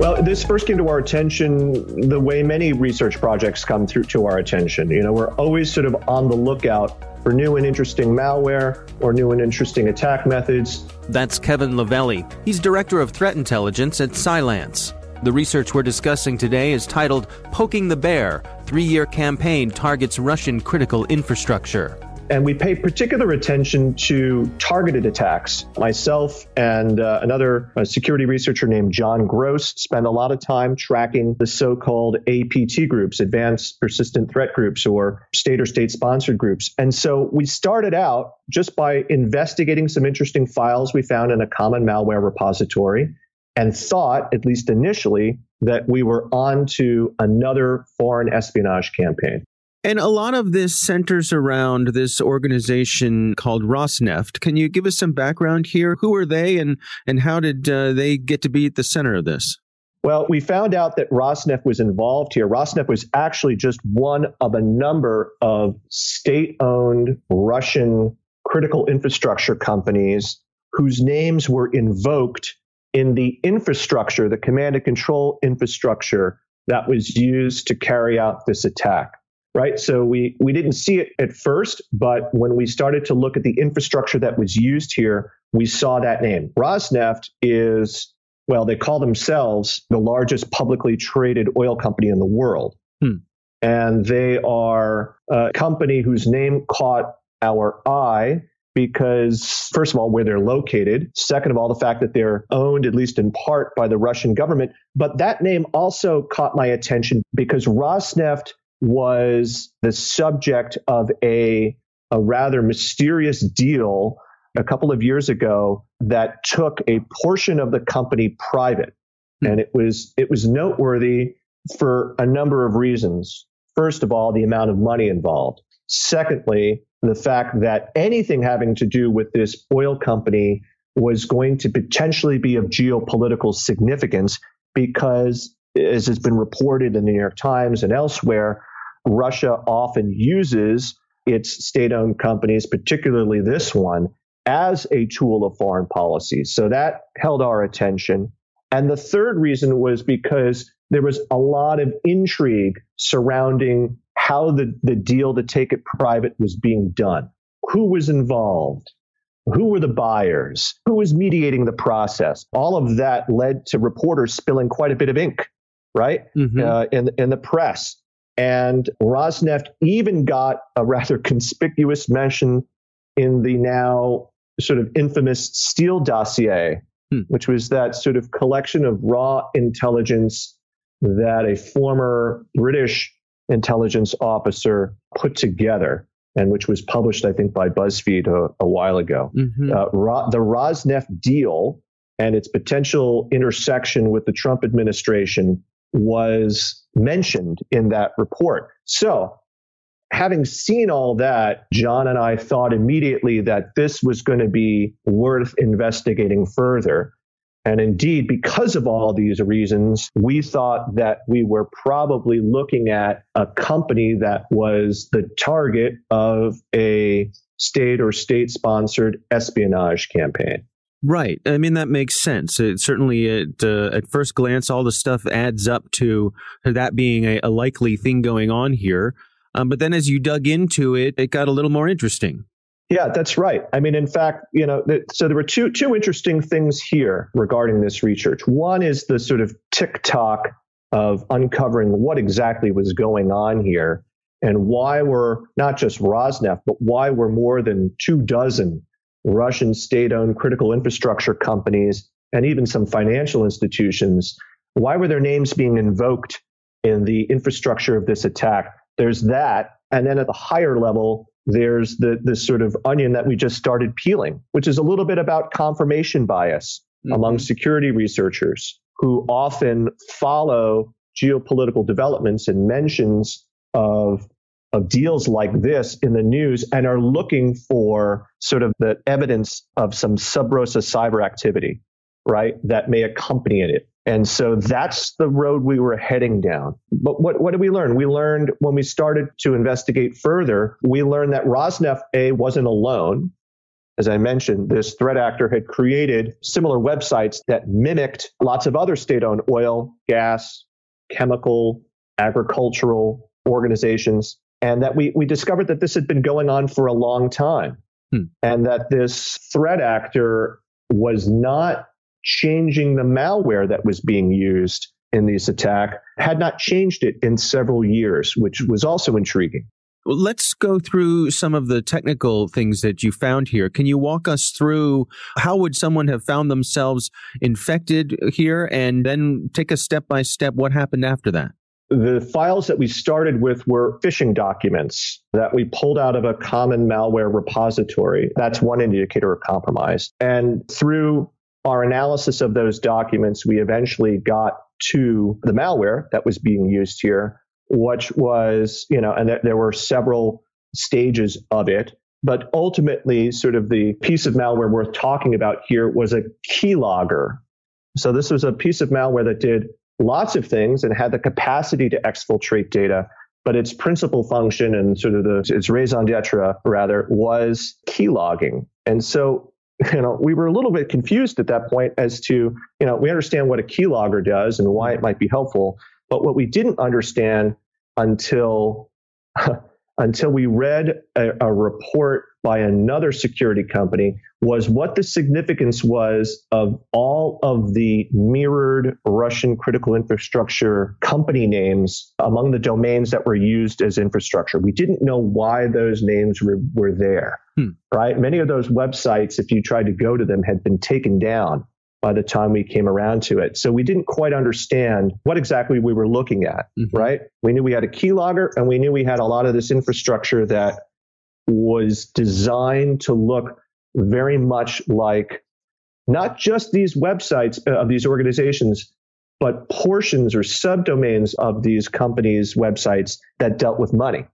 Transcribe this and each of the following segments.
Well, this first came to our attention the way many research projects come through to our attention. You know, we're always sort of on the lookout for new and interesting malware or new and interesting attack methods. That's Kevin Livelli. He's Director of Threat Intelligence at Cylance. The research we're discussing today is titled Poking the Bear Three Year Campaign Targets Russian Critical Infrastructure. And we pay particular attention to targeted attacks. Myself and uh, another uh, security researcher named John Gross spend a lot of time tracking the so called APT groups, advanced persistent threat groups, or state or state sponsored groups. And so we started out just by investigating some interesting files we found in a common malware repository and thought, at least initially, that we were on to another foreign espionage campaign. And a lot of this centers around this organization called Rosneft. Can you give us some background here? Who are they and, and how did uh, they get to be at the center of this? Well, we found out that Rosneft was involved here. Rosneft was actually just one of a number of state owned Russian critical infrastructure companies whose names were invoked in the infrastructure, the command and control infrastructure that was used to carry out this attack right? So we, we didn't see it at first, but when we started to look at the infrastructure that was used here, we saw that name. Rosneft is, well, they call themselves the largest publicly traded oil company in the world. Hmm. And they are a company whose name caught our eye because, first of all, where they're located. Second of all, the fact that they're owned, at least in part, by the Russian government. But that name also caught my attention because Rosneft was the subject of a, a rather mysterious deal a couple of years ago that took a portion of the company private. Mm-hmm. And it was, it was noteworthy for a number of reasons. First of all, the amount of money involved. Secondly, the fact that anything having to do with this oil company was going to potentially be of geopolitical significance because, as has been reported in the New York Times and elsewhere, Russia often uses its state owned companies, particularly this one, as a tool of foreign policy. So that held our attention. And the third reason was because there was a lot of intrigue surrounding how the, the deal to take it private was being done. Who was involved? Who were the buyers? Who was mediating the process? All of that led to reporters spilling quite a bit of ink, right? Mm-hmm. Uh, in, in the press. And Rosneft even got a rather conspicuous mention in the now sort of infamous Steele dossier, hmm. which was that sort of collection of raw intelligence that a former British intelligence officer put together and which was published, I think, by BuzzFeed a, a while ago. Mm-hmm. Uh, Ro- the Rosneft deal and its potential intersection with the Trump administration was mentioned in that report. So, having seen all that, John and I thought immediately that this was going to be worth investigating further. And indeed, because of all these reasons, we thought that we were probably looking at a company that was the target of a state or state sponsored espionage campaign. Right. I mean, that makes sense. It certainly, at, uh, at first glance, all the stuff adds up to that being a, a likely thing going on here. Um, but then as you dug into it, it got a little more interesting. Yeah, that's right. I mean, in fact, you know, so there were two two interesting things here regarding this research. One is the sort of tick-tock of uncovering what exactly was going on here and why were not just Rosneft, but why were more than two dozen Russian state-owned critical infrastructure companies and even some financial institutions, why were their names being invoked in the infrastructure of this attack? There's that. And then at the higher level, there's the, the sort of onion that we just started peeling, which is a little bit about confirmation bias mm-hmm. among security researchers who often follow geopolitical developments and mentions of of deals like this in the news and are looking for sort of the evidence of some sub rosa cyber activity, right, that may accompany it. And so that's the road we were heading down. But what, what did we learn? We learned when we started to investigate further, we learned that Rosneft A wasn't alone. As I mentioned, this threat actor had created similar websites that mimicked lots of other state owned oil, gas, chemical, agricultural organizations. And that we, we discovered that this had been going on for a long time. Hmm. And that this threat actor was not changing the malware that was being used in this attack, had not changed it in several years, which was also intriguing. Well, let's go through some of the technical things that you found here. Can you walk us through how would someone have found themselves infected here and then take a step by step what happened after that? The files that we started with were phishing documents that we pulled out of a common malware repository. That's one indicator of compromise. And through our analysis of those documents, we eventually got to the malware that was being used here, which was, you know, and th- there were several stages of it. But ultimately, sort of the piece of malware worth talking about here was a keylogger. So this was a piece of malware that did lots of things and had the capacity to exfiltrate data. But its principal function and sort of the, its raison d'etre, rather, was keylogging. And so you know, we were a little bit confused at that point as to, you know, we understand what a keylogger does and why it might be helpful, but what we didn't understand until until we read a, a, report by another security company was what the significance was of all of the mirrored Russian critical infrastructure company names among the domains that were used as infrastructure. We didn't know why those names were, were there, hmm. right? Many of those websites, if you tried to go to them, had been taken down by the time we came around to it. So we didn't quite understand what exactly we were looking at, mm-hmm. right? We knew we had a keylogger and we knew we had a lot of this infrastructure that was designed to look very much like not just these websites uh, of these organizations, but portions or subdomains of these companies' websites that dealt with money,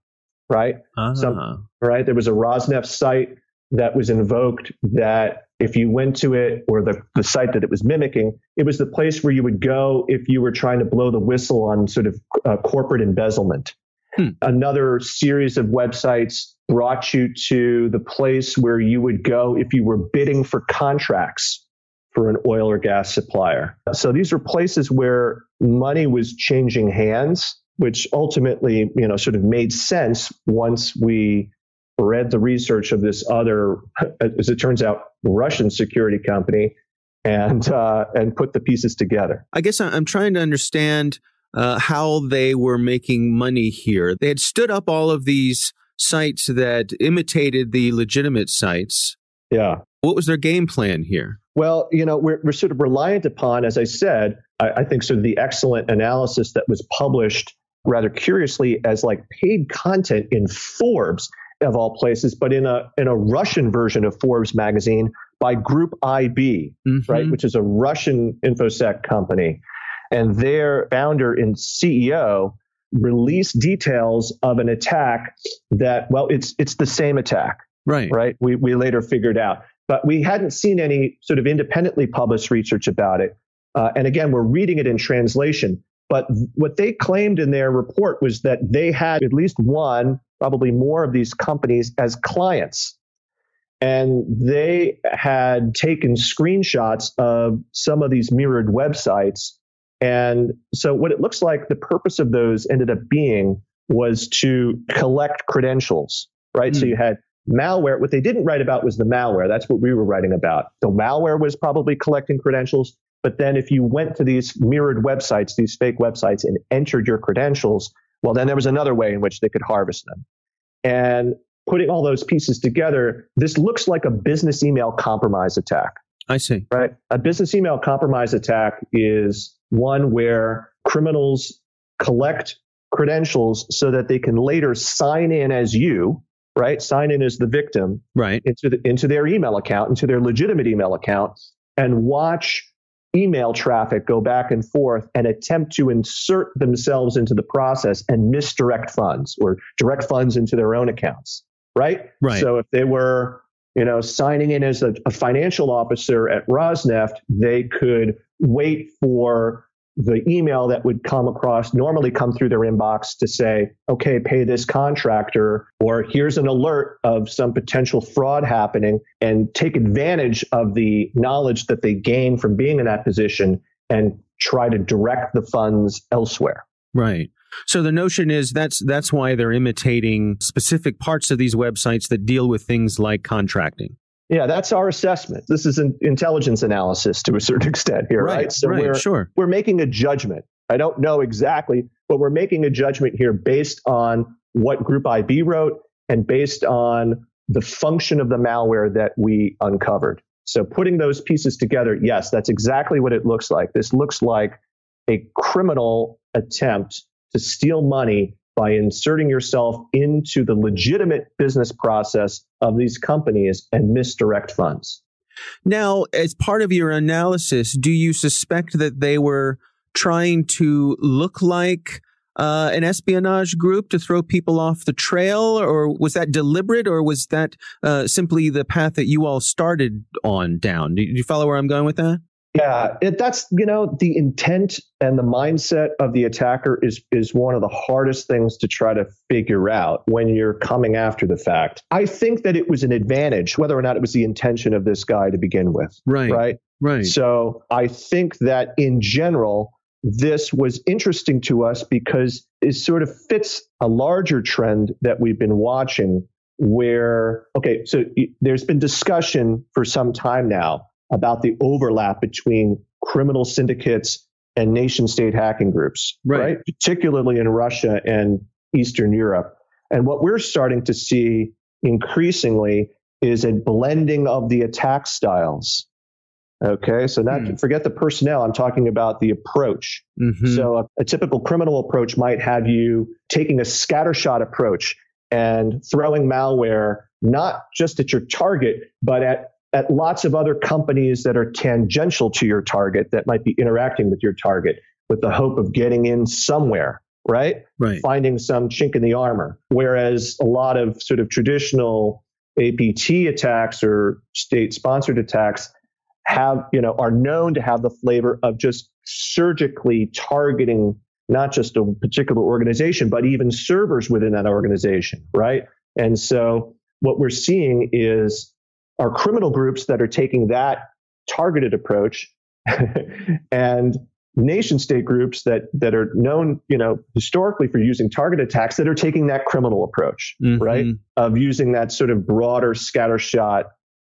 right? Uh-huh. Some, right? There was a Rosneft site that was invoked that if you went to it or the, the site that it was mimicking, it was the place where you would go if you were trying to blow the whistle on sort of uh, corporate embezzlement. Hmm. Another series of websites brought you to the place where you would go if you were bidding for contracts for an oil or gas supplier. So these are places where money was changing hands, which ultimately, you know, sort of made sense once we read the research of this other, as it turns out, Russian security company and uh, and put the pieces together. I guess I'm trying to understand uh, how they were making money here. They had stood up all of these sites that imitated the legitimate sites. Yeah. What was their game plan here? Well, you know, we're, we're sort of reliant upon, as I said, I, I think sort of the excellent analysis that was published rather curiously as like paid content in Forbes of all places, but in a in a Russian version of Forbes magazine by Group IB, mm-hmm. right, which is a Russian infosec company, and their founder and CEO released details of an attack that well, it's it's the same attack, right? Right. We we later figured out, but we hadn't seen any sort of independently published research about it. Uh, and again, we're reading it in translation. But what they claimed in their report was that they had at least one probably more of these companies as clients. And they had taken screenshots of some of these mirrored websites. And so, what it looks like the purpose of those ended up being was to collect credentials, right? Mm. So, hmm. you had malware. What they didn't write about was the malware. That's what we were writing about. The malware was probably collecting credentials. But then, if you went to these mirrored websites, these fake websites, and entered your credentials, well, then there was another way in which they could harvest them. And putting all those pieces together, this looks like a business email compromise attack. I see. Right? A business email compromise attack is one where criminals collect credentials so that they can later sign in as you, right? Sign in as the victim, right? Into the, into their email account, into their legitimate email account, and watch email traffic go back and forth and attempt to insert themselves into the process and misdirect funds or direct funds into their own accounts, right? Right. So if they were, you know, signing in as a, a financial officer at Rosneft, they could wait for the email that would come across normally come through their inbox to say, okay, pay this contractor, or here's an alert of some potential fraud happening, and take advantage of the knowledge that they gain from being in that position and try to direct the funds elsewhere. Right. So the notion is that's that's why they're imitating specific parts of these websites that deal with things like contracting. Yeah, that's our assessment. This is an intelligence analysis to a certain extent here, right? right? So right, we're sure. we're making a judgment. I don't know exactly, but we're making a judgment here based on what Group IB wrote and based on the function of the malware that we uncovered. So putting those pieces together, yes, that's exactly what it looks like. This looks like a criminal attempt to steal money by inserting yourself into the legitimate business process of these companies and misdirect funds. Now, as part of your analysis, do you suspect that they were trying to look like uh, an espionage group to throw people off the trail, or was that deliberate, or was that uh, simply the path that you all started on down? Do you follow where I'm going with that? Yeah, it, that's you know the intent and the mindset of the attacker is is one of the hardest things to try to figure out when you're coming after the fact. I think that it was an advantage whether or not it was the intention of this guy to begin with. Right. Right. Right. So I think that in general this was interesting to us because it sort of fits a larger trend that we've been watching where okay so there's been discussion for some time now about the overlap between criminal syndicates and nation state hacking groups, right. right? Particularly in Russia and Eastern Europe. And what we're starting to see increasingly is a blending of the attack styles. Okay, so not hmm. forget the personnel. I'm talking about the approach. Mm-hmm. So a, a typical criminal approach might have you taking a scattershot approach and throwing malware not just at your target, but at at lots of other companies that are tangential to your target that might be interacting with your target with the hope of getting in somewhere, right? Right. Finding some chink in the armor. Whereas a lot of sort of traditional APT attacks or state sponsored attacks have, you know, are known to have the flavor of just surgically targeting not just a particular organization, but even servers within that organization, right? And so what we're seeing is are criminal groups that are taking that targeted approach and nation state groups that that are known, you know, historically for using target attacks that are taking that criminal approach, mm-hmm. right? Of using that sort of broader scattershot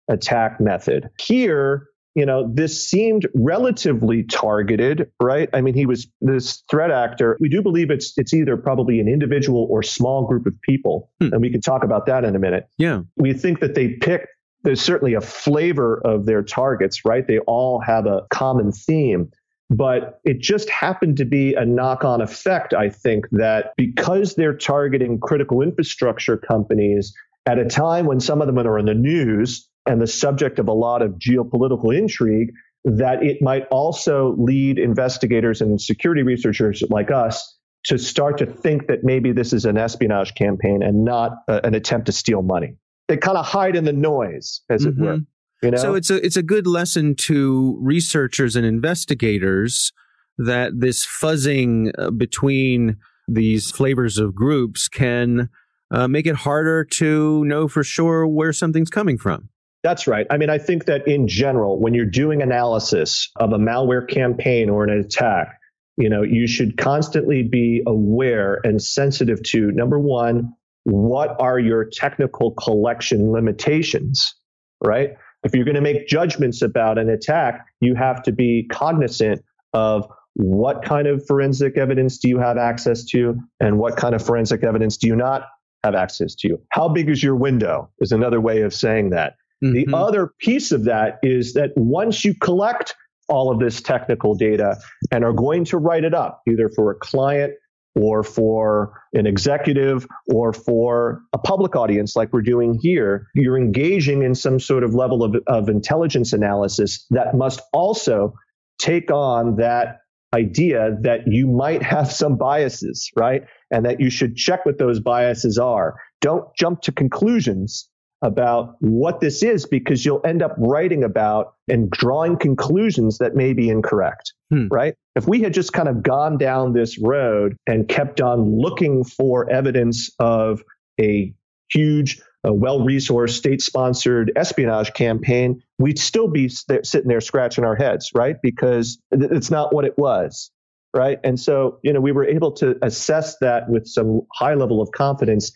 attack method. Here, you know, this seemed relatively targeted, right? I mean, he was this threat actor. We do believe it's it's either probably an individual or small group of people, hmm. and we can talk about that in a minute. Yeah, we think that they picked. There's certainly a flavor of their targets, right? They all have a common theme. But it just happened to be a knock on effect, I think, that because they're targeting critical infrastructure companies at a time when some of them are in the news and the subject of a lot of geopolitical intrigue, that it might also lead investigators and security researchers like us to start to think that maybe this is an espionage campaign and not a, an attempt to steal money. They kind of hide in the noise, as mm-hmm. it were. You know? So it's a it's a good lesson to researchers and investigators that this fuzzing uh, between these flavors of groups can uh, make it harder to know for sure where something's coming from. That's right. I mean, I think that in general, when you're doing analysis of a malware campaign or an attack, you know, you should constantly be aware and sensitive to number one, what are your technical collection limitations, right? If you're going to make judgments about an attack, you have to be cognizant of what kind of forensic evidence do you have access to and what kind of forensic evidence do you not have access to. How big is your window is another way of saying that. Mm-hmm. The other piece of that is that once you collect all of this technical data and are going to write it up, either for a client or for an executive or for a public audience like we're doing here, you're engaging in some sort of level of, of intelligence analysis that must also take on that idea that you might have some biases, right? And that you should check what those biases are. Don't jump to conclusions about what this is because you'll end up writing about and drawing conclusions that may be incorrect, hmm. right? If we had just kind of gone down this road and kept on looking for evidence of a huge, well resourced, state sponsored espionage campaign, we'd still be st- sitting there scratching our heads, right? Because it's not what it was. Right. And so, you know, we were able to assess that with some high level of confidence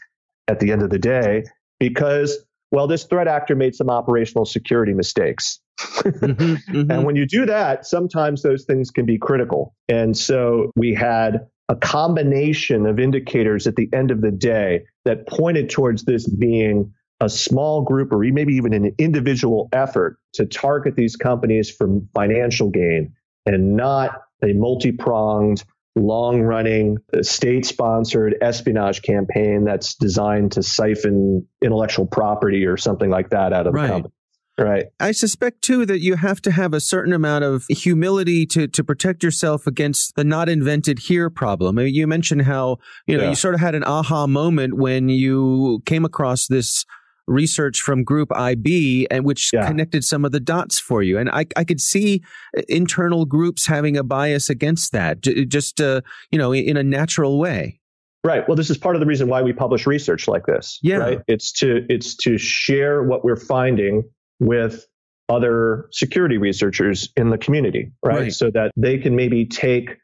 at the end of the day because well, this threat actor made some operational security mistakes. Mm-hmm, mm-hmm. And when you do that, sometimes those things can be critical. And so we had a combination of indicators at the end of the day that pointed towards this being a small group or maybe even an individual effort to target these companies for financial gain and not a multi pronged long running state sponsored espionage campaign that's designed to siphon intellectual property or something like that out of right. the company. Right. I suspect too that you have to have a certain amount of humility to to protect yourself against the not invented here problem. I mean, you mentioned how, you know, yeah. you sort of had an aha moment when you came across this research from Group IB and which yeah. connected some of the dots for you. And I, I could see internal groups having a bias against that, just uh, you know, in a natural way. Right. Well, this is part of the reason why we publish research like this. Yeah. Right. It's to it's to share what we're finding with other security researchers in the community, right? right? So that they can maybe take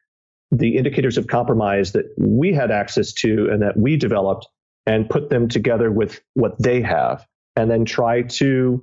the indicators of compromise that we had access to and that we developed and put them together with what they have and then try to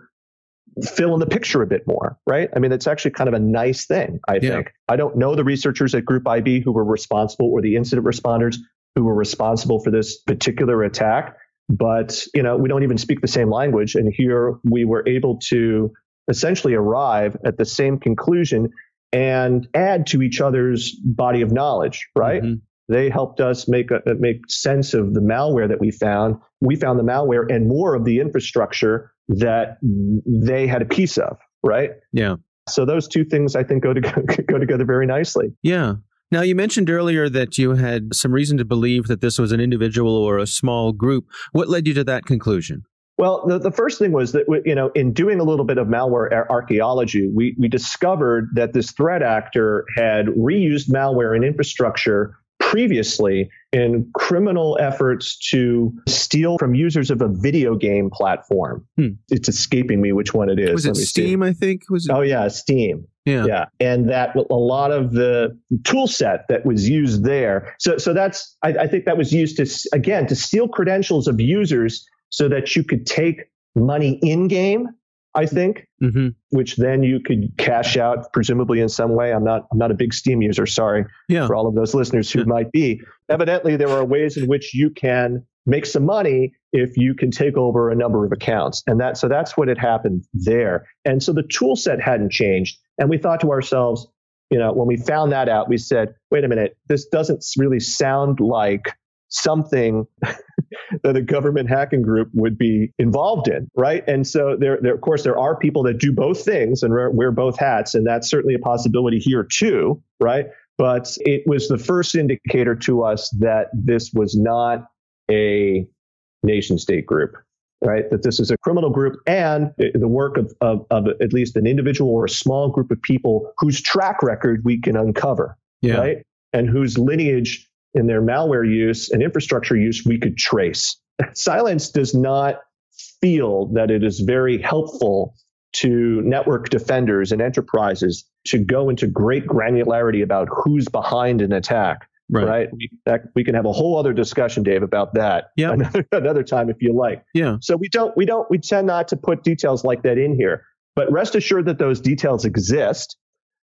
fill in the picture a bit more, right? I mean, it's actually kind of a nice thing, I yeah. think. I don't know the researchers at Group IB who were responsible or the incident responders who were responsible for this particular attack, but you know, we don't even speak the same language and here we were able to essentially arrive at the same conclusion and add to each other's body of knowledge, right? Mm-hmm. They helped us make a, make sense of the malware that we found. We found the malware and more of the infrastructure that they had a piece of, right? Yeah. So those two things I think go to go together very nicely. Yeah. Now, you mentioned earlier that you had some reason to believe that this was an individual or a small group. What led you to that conclusion? Well, the, the first thing was that, you know, in doing a little bit of malware archaeology, we, we discovered that this threat actor had reused malware and infrastructure previously in criminal efforts to steal from users of a video game platform. Hmm. It's escaping me which one it is. Was it Steam? See. I think was. It? Oh yeah, Steam. Yeah. yeah, and that a lot of the tool set that was used there. So, so that's I, I think that was used to again to steal credentials of users so that you could take money in game I think, mm-hmm. which then you could cash out presumably in some way. I'm not I'm not a big Steam user, sorry yeah. for all of those listeners who might be. Evidently, there are ways in which you can make some money if you can take over a number of accounts, and that so that's what had happened there. And so the tool set hadn't changed, and we thought to ourselves, you know, when we found that out, we said, wait a minute, this doesn't really sound like something that a government hacking group would be involved in, right? And so there, there, of course, there are people that do both things and wear both hats, and that's certainly a possibility here too, right? But it was the first indicator to us that this was not a nation state group, right? That this is a criminal group and the work of, of, of at least an individual or a small group of people whose track record we can uncover, yeah. right? And whose lineage in their malware use and infrastructure use we could trace. Cylance does not feel that it is very helpful to network defenders and enterprises to go into great granularity about who's behind an attack. Right. right? We, that, we can have a whole other discussion, Dave, about that. Yeah. Another, another time if you like. Yeah. So we don't we don't we tend not to put details like that in here. But rest assured that those details exist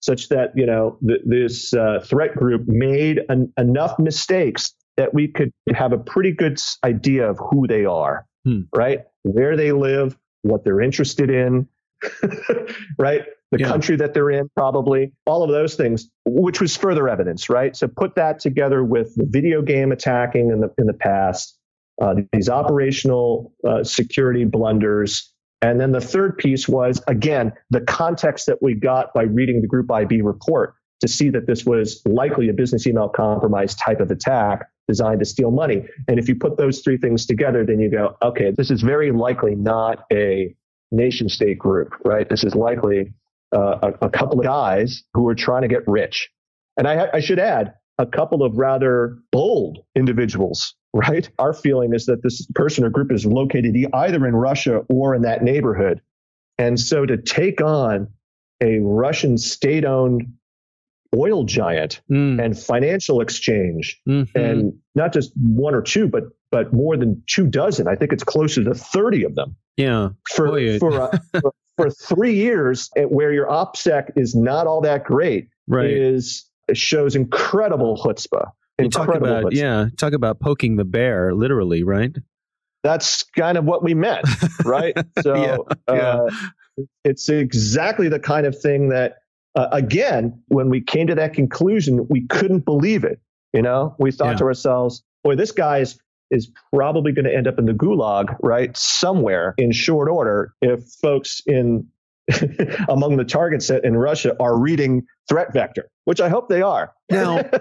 such that you know th- this uh, threat group made an, enough mistakes that we could have a pretty good idea of who they are, hmm. right? Where they live, what they're interested in, right? The yeah. country that they're in, probably all of those things, which was further evidence, right? So put that together with the video game attacking in the in the past, uh, these operational uh, security blunders, and then the third piece was, again, the context that we got by reading the Group IB report to see that this was likely a business email compromise type of attack designed to steal money. And if you put those three things together, then you go, okay, this is very likely not a nation state group, right? This is likely uh, a, a, couple of guys who are trying to get rich. And I, I should add, a couple of rather bold individuals right? Our feeling is that this person or group is located either in Russia or in that neighborhood. And so to take on a Russian state owned oil giant mm. and financial exchange mm-hmm. and not just one or two, but but more than two dozen. I think it's closer to 30 of them. Yeah. For, for, uh, for, for, three years where your OPSEC is not all that great right. is shows incredible chutzpah. Talk about yeah, talk about poking the bear, literally, right? That's kind of what we meant, right? So yeah, uh, it's exactly the kind of thing that, uh, again, when we came to that conclusion, we couldn't believe it. You know, we thought yeah. to ourselves, "Boy, this guy's is probably going to end up in the gulag, right, somewhere in short order." If folks in among the target set in Russia are reading threat vector, which I hope they are. Now,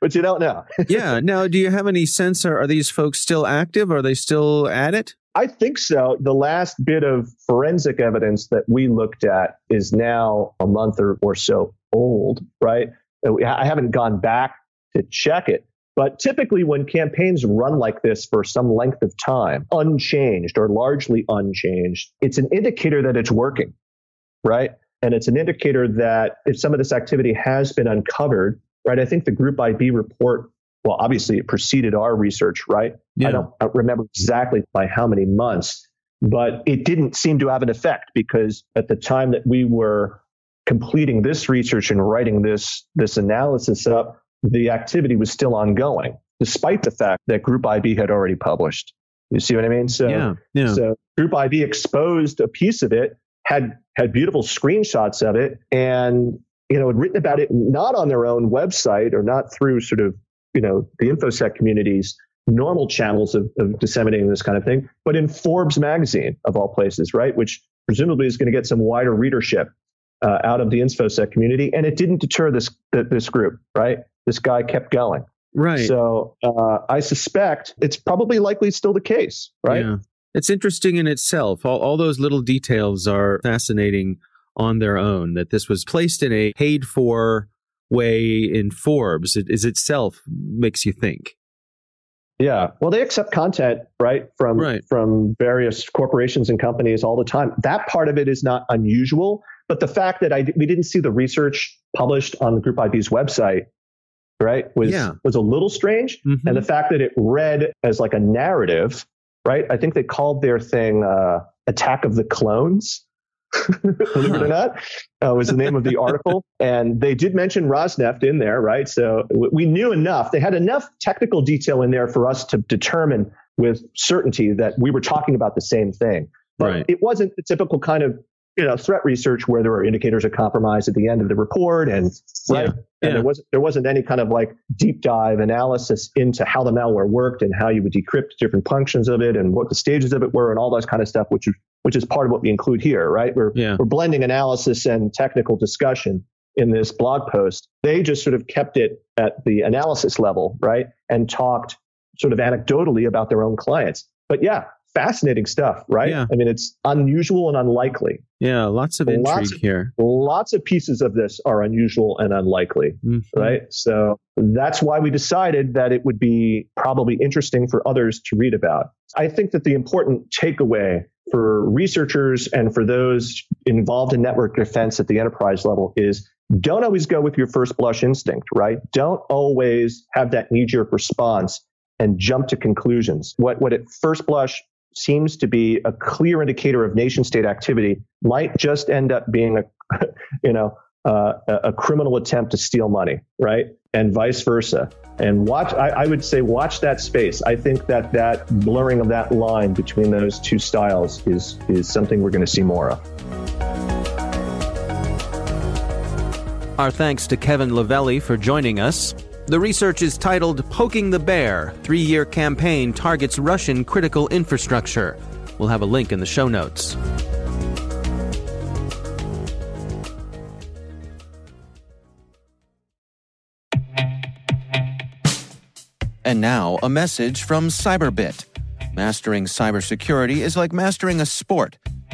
but you don't know. yeah. Now, do you have any sense? Are, are these folks still active? Are they still at it? I think so. The last bit of forensic evidence that we looked at is now a month or, or so old, right? Uh, I haven't gone back to check it. But typically, when campaigns run like this for some length of time, unchanged or largely unchanged, it's an indicator that it's working, right? And it's an indicator that if some of this activity has been uncovered, right? I think the Group IB report, well, obviously it preceded our research, right? Yeah. I, don't, I don't remember exactly by how many months, but it didn't seem to have an effect because at the time that we were completing this research and writing this this analysis up, the activity was still ongoing, despite the fact that Group IB had already published. You see what I mean? So, yeah, yeah. so Group IB exposed a piece of it, had had beautiful screenshots of it, and you know, had written about it not on their own website or not through sort of, you know, the InfoSec community's normal channels of, of disseminating this kind of thing, but in Forbes magazine of all places, right? Which presumably is going to get some wider readership uh, out of the InfoSec community. And it didn't deter this, this group, right? This guy kept going. Right. So uh, I suspect it's probably likely still the case, right? Yeah. It's interesting in itself. All, all those little details are fascinating on their own, that this was placed in a paid for way in Forbes. It is itself makes you think. Yeah. Well, they accept content, right, from right. from various corporations and companies all the time. That part of it is not unusual, but the fact that I we didn't see the research published on the Group IB's website, right, was yeah. was a little strange. Mm-hmm. And the fact that it read as like a narrative, right? I think they called their thing uh, "Attack of the Clones." believe it or not, uh, was the name of the article. And they did mention Rosneft in there, right? So we knew enough. They had enough technical detail in there for us to determine with certainty that we were talking about the same thing. But right. it wasn't the typical kind of you know threat research where there were indicators of compromise at the end of the report and right yeah. and yeah. there wasn't there wasn't any kind of like deep dive analysis into how the malware worked and how you would decrypt different functions of it and what the stages of it were and all those kind of stuff which is which is part of what we include here right we're yeah. we're blending analysis and technical discussion in this blog post they just sort of kept it at the analysis level right and talked sort of anecdotally about their own clients but yeah fascinating stuff, right? Yeah. I mean, it's unusual and unlikely. Yeah, lots of intrigue lots of, here. Lots of pieces of this are unusual and unlikely, mm-hmm. right? So that's why we decided that it would be probably interesting for others to read about. I think that the important takeaway for researchers and for those involved in network defense at the enterprise level is don't always go with your first blush instinct, right? Don't always have that knee jerk response and jump to conclusions. What, what at first blush seems to be a clear indicator of nation state activity might just end up being a, you know, uh, a criminal attempt to steal money, right? And vice versa. And watch, I, I, would say, watch that space. I think that that blurring of that line between those two styles is is something we're going to see more of. Our thanks to Kevin Livelli for joining us. The research is titled Poking the Bear Three Year Campaign Targets Russian Critical Infrastructure. We'll have a link in the show notes. And now, a message from Cyberbit. Mastering cybersecurity is like mastering a sport.